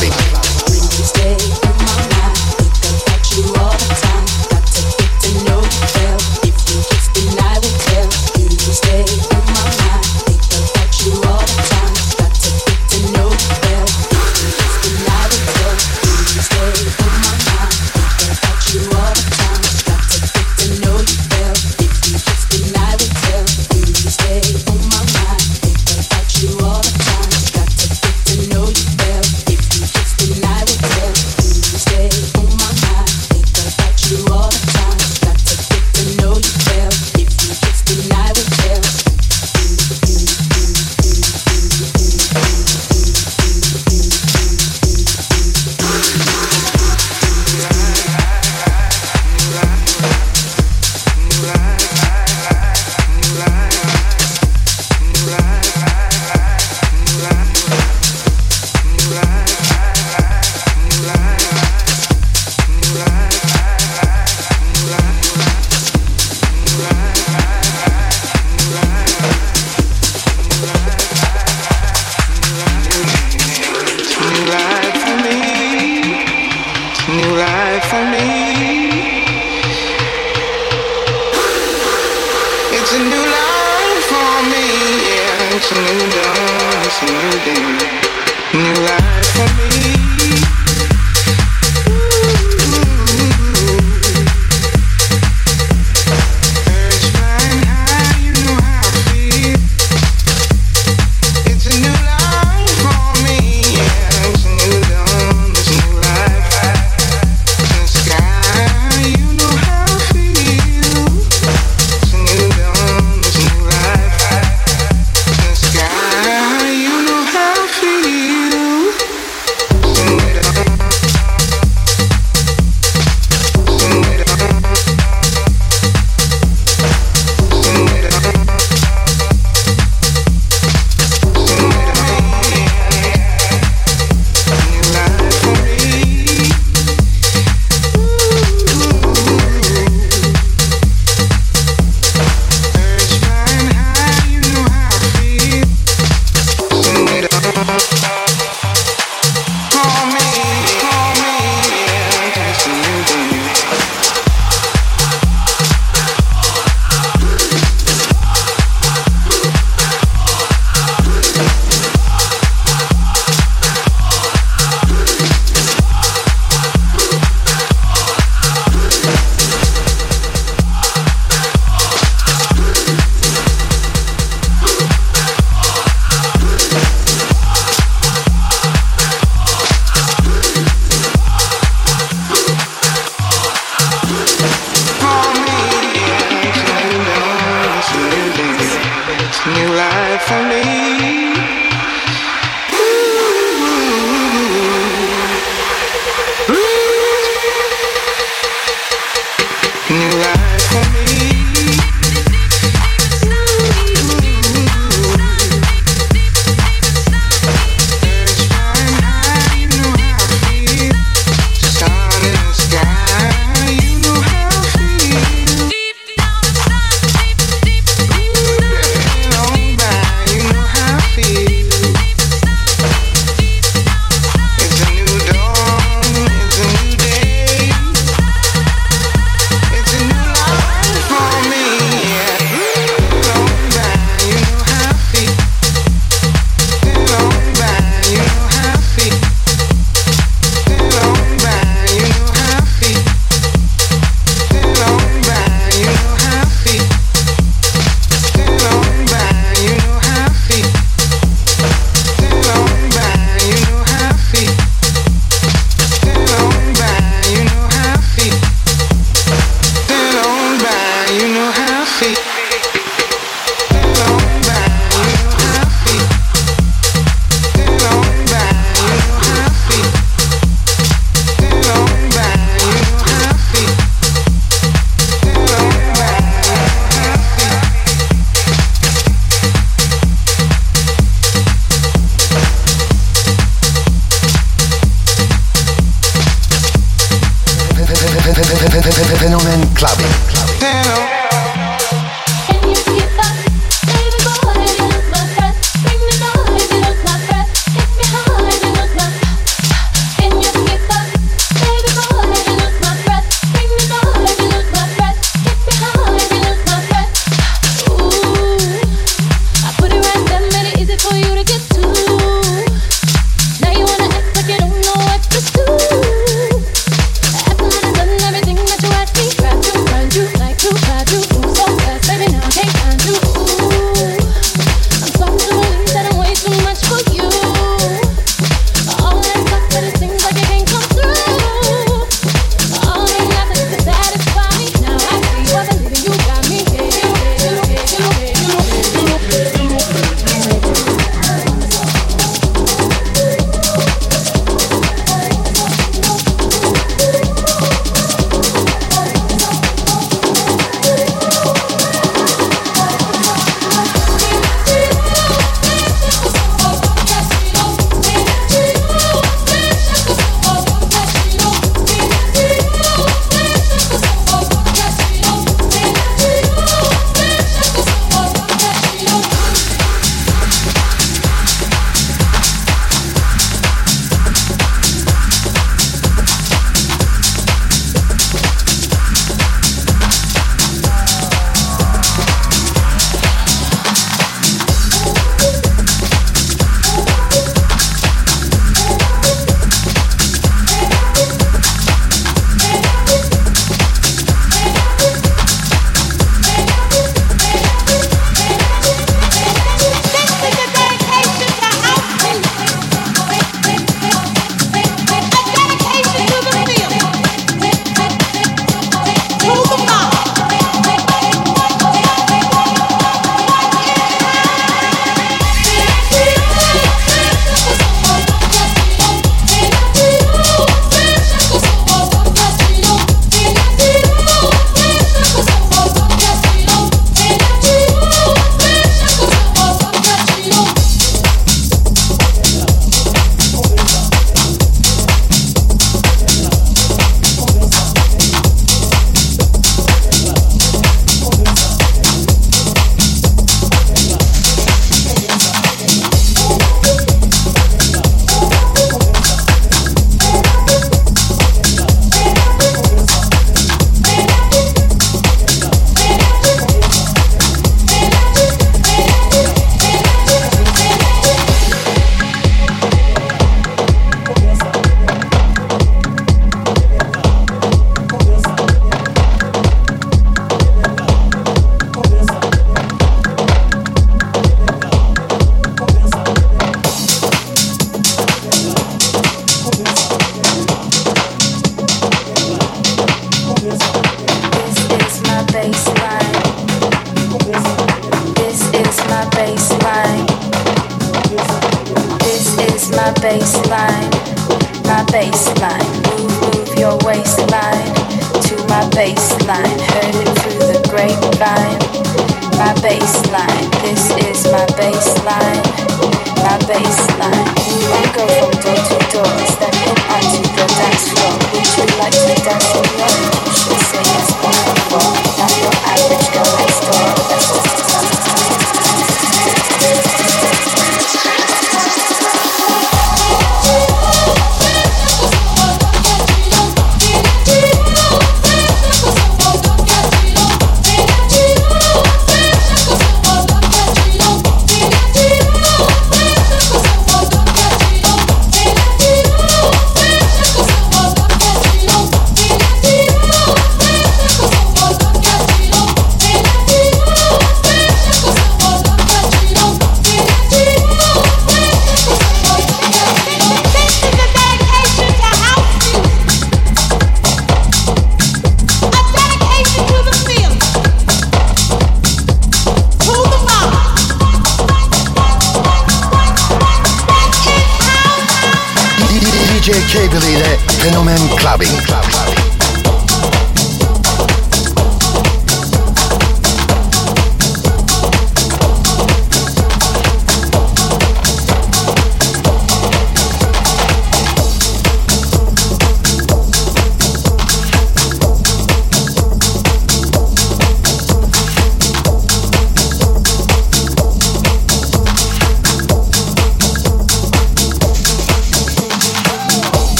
Bobby.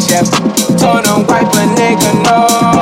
chef. Told him wipe a nigga, no.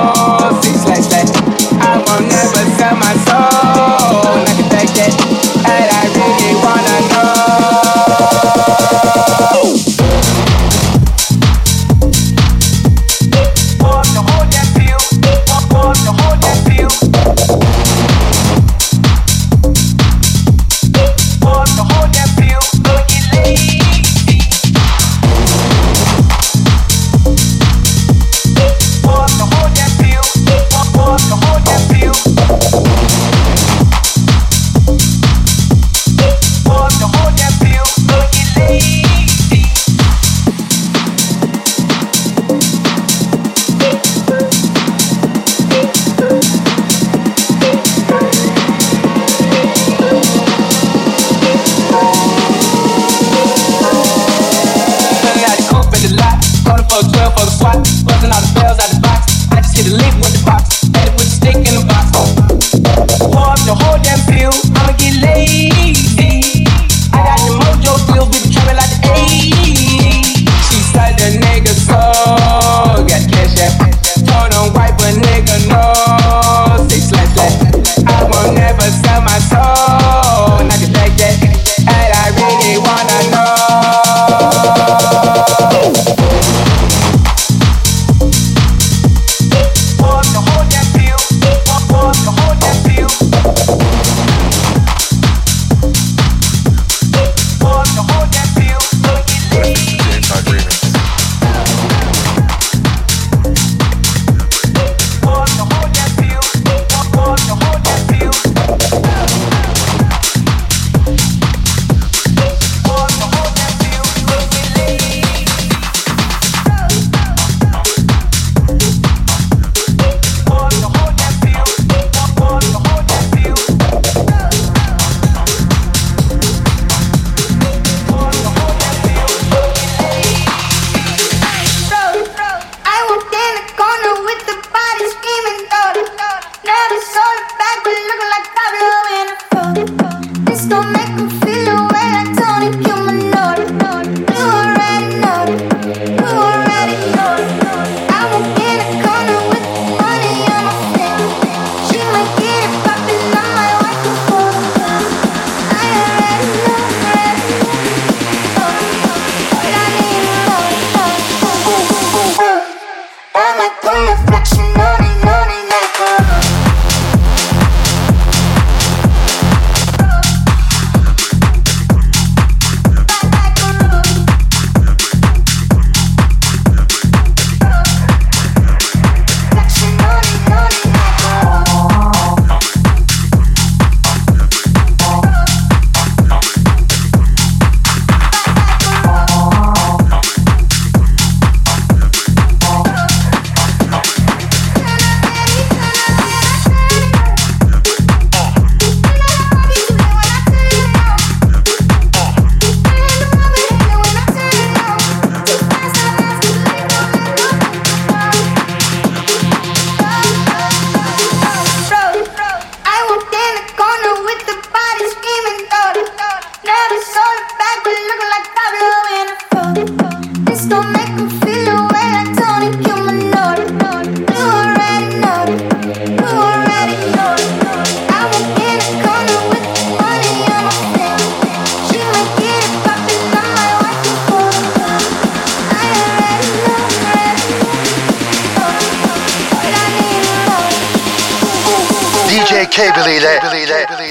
can't believe that.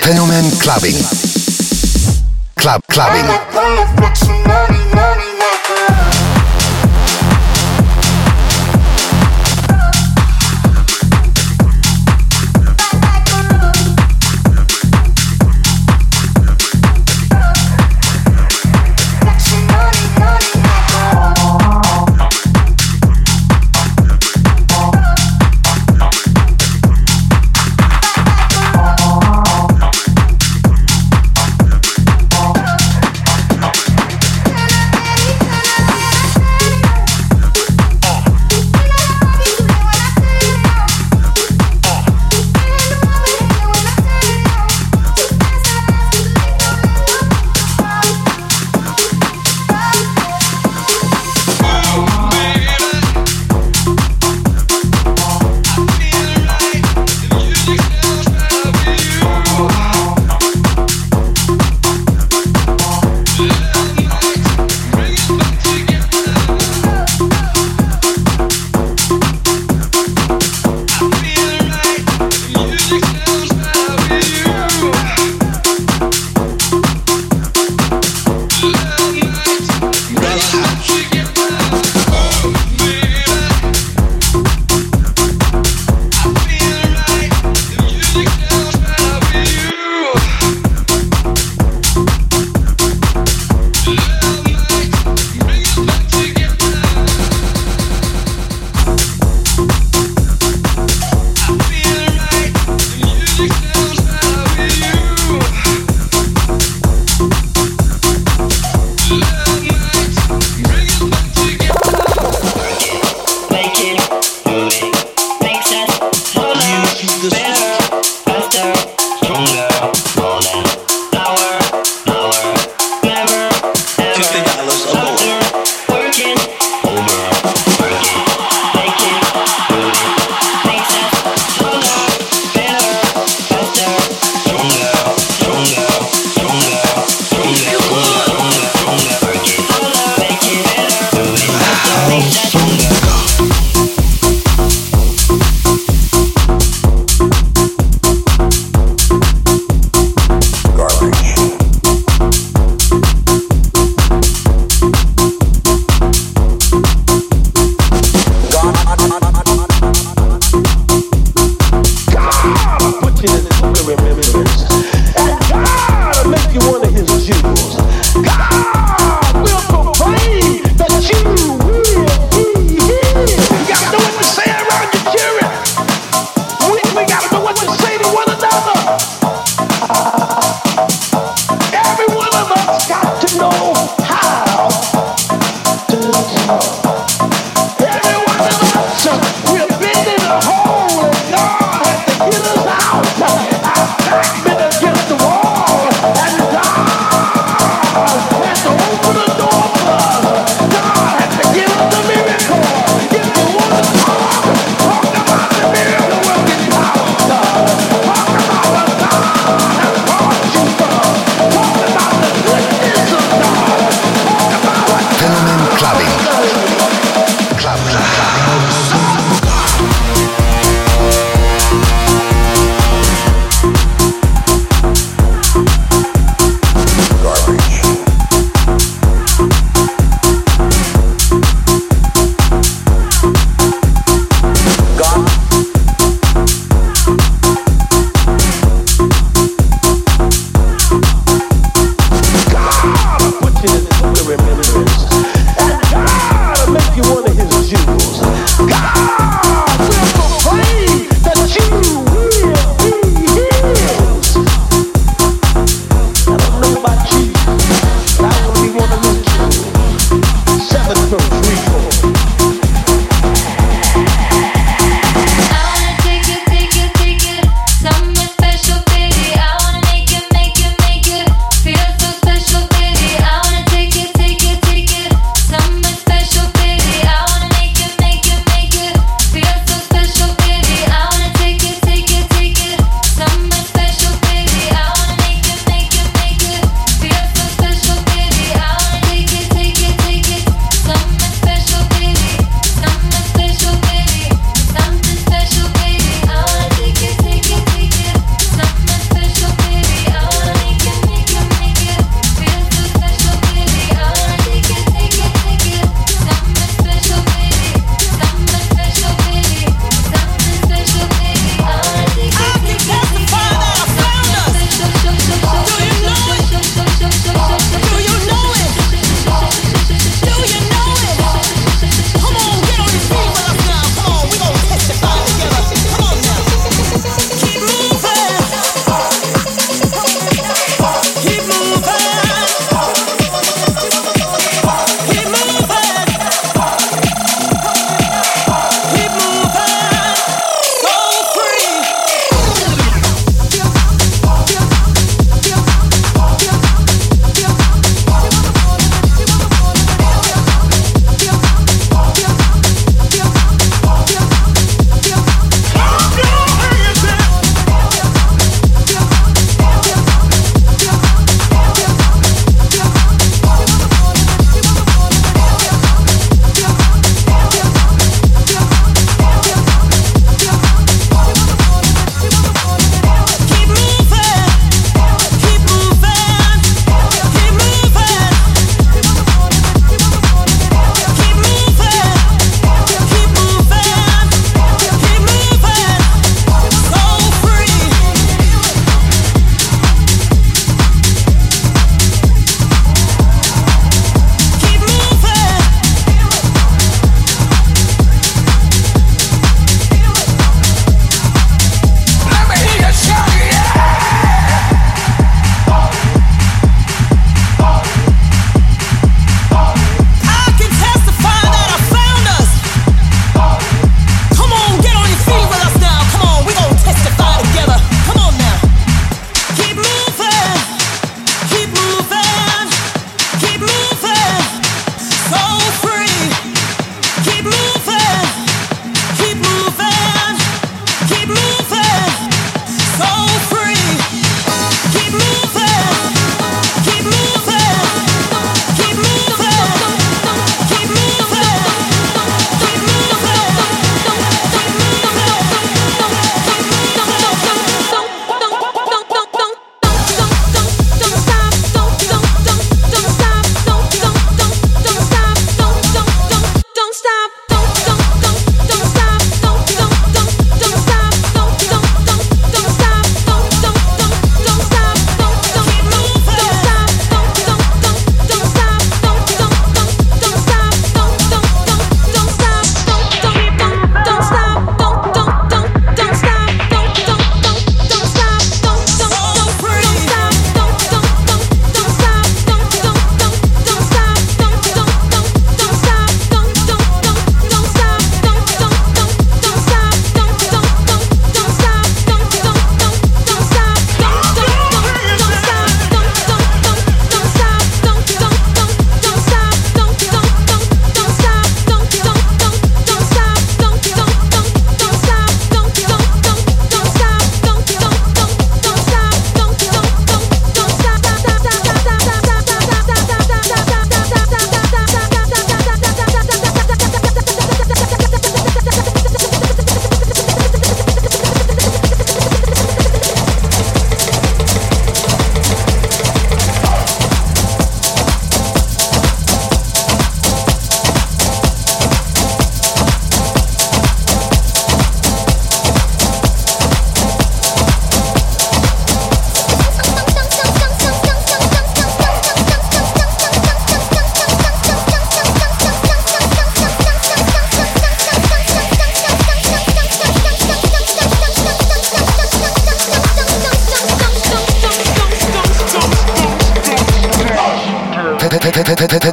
Phänomen Clubbing. Club Clubbing.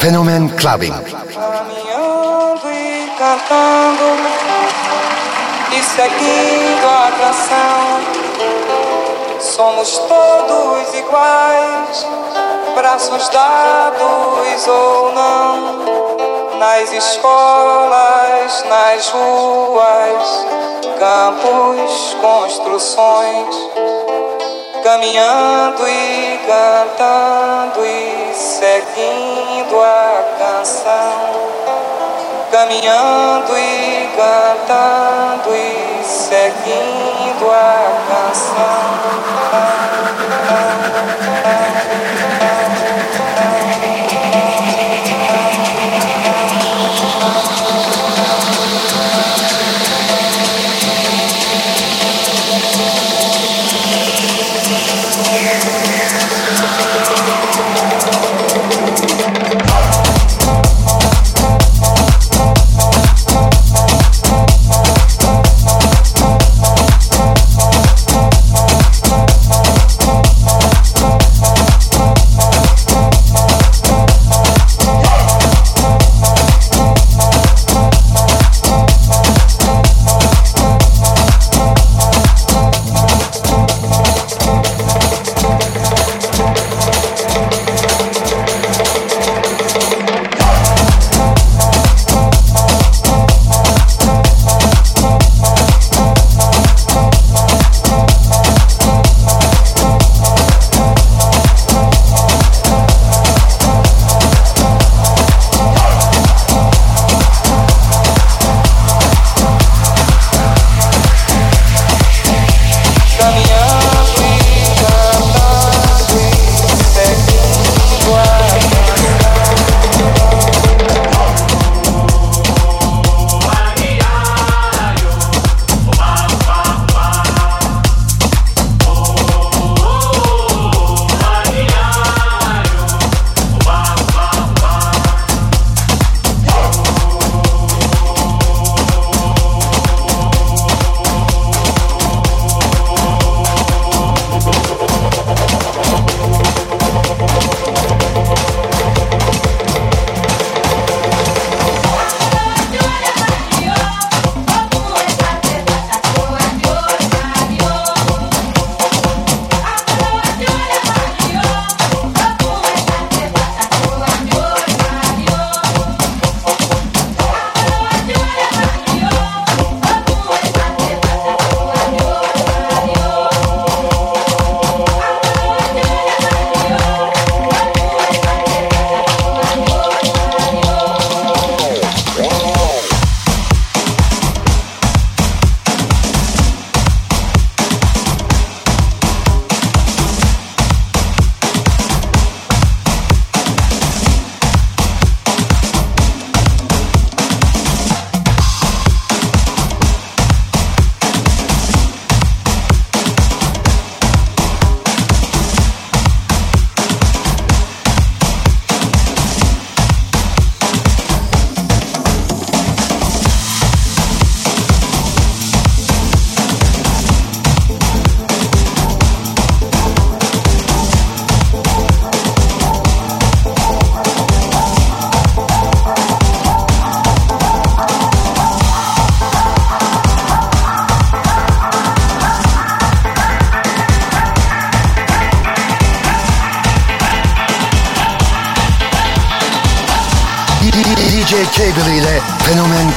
Fenomen Clubbing. Caminhando e cantando e seguindo a canção. Somos todos iguais, braços dados ou não, nas escolas, nas ruas, campos, construções, caminhando e cantando e seguindo a canção, caminhando e cantando e seguindo a Cable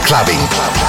Clubbing.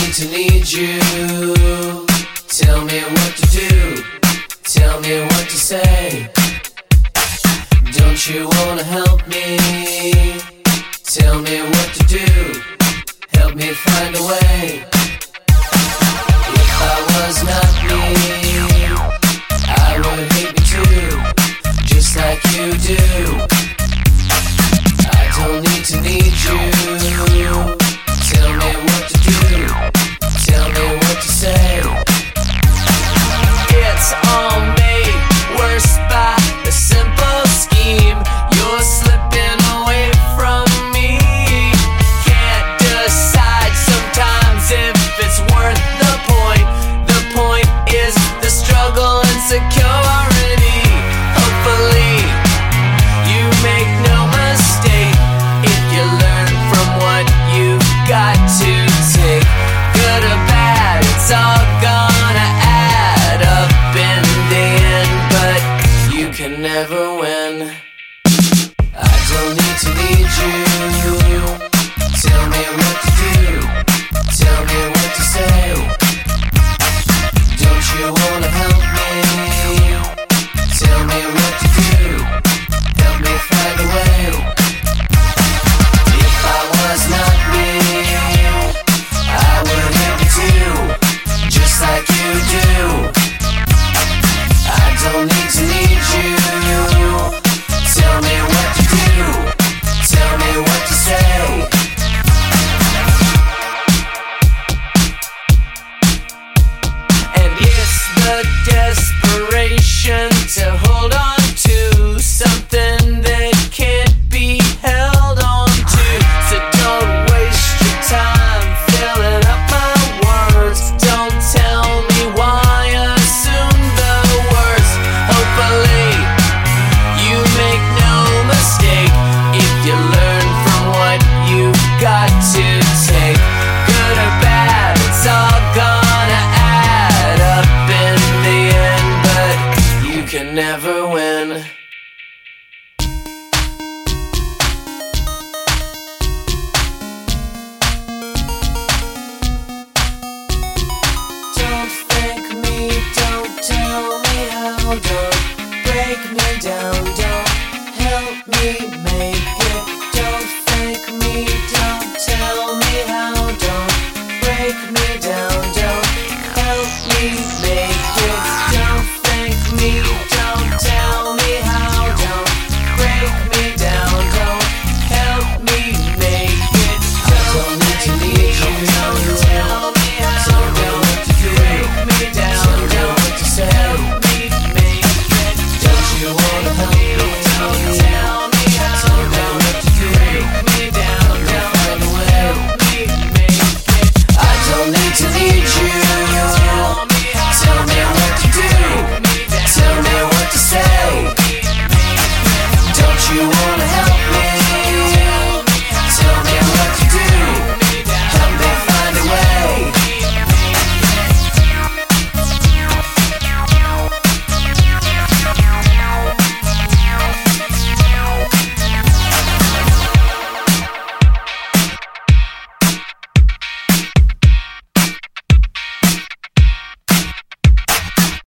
need to need you. Tell me what to do. Tell me what to say. Don't you wanna help?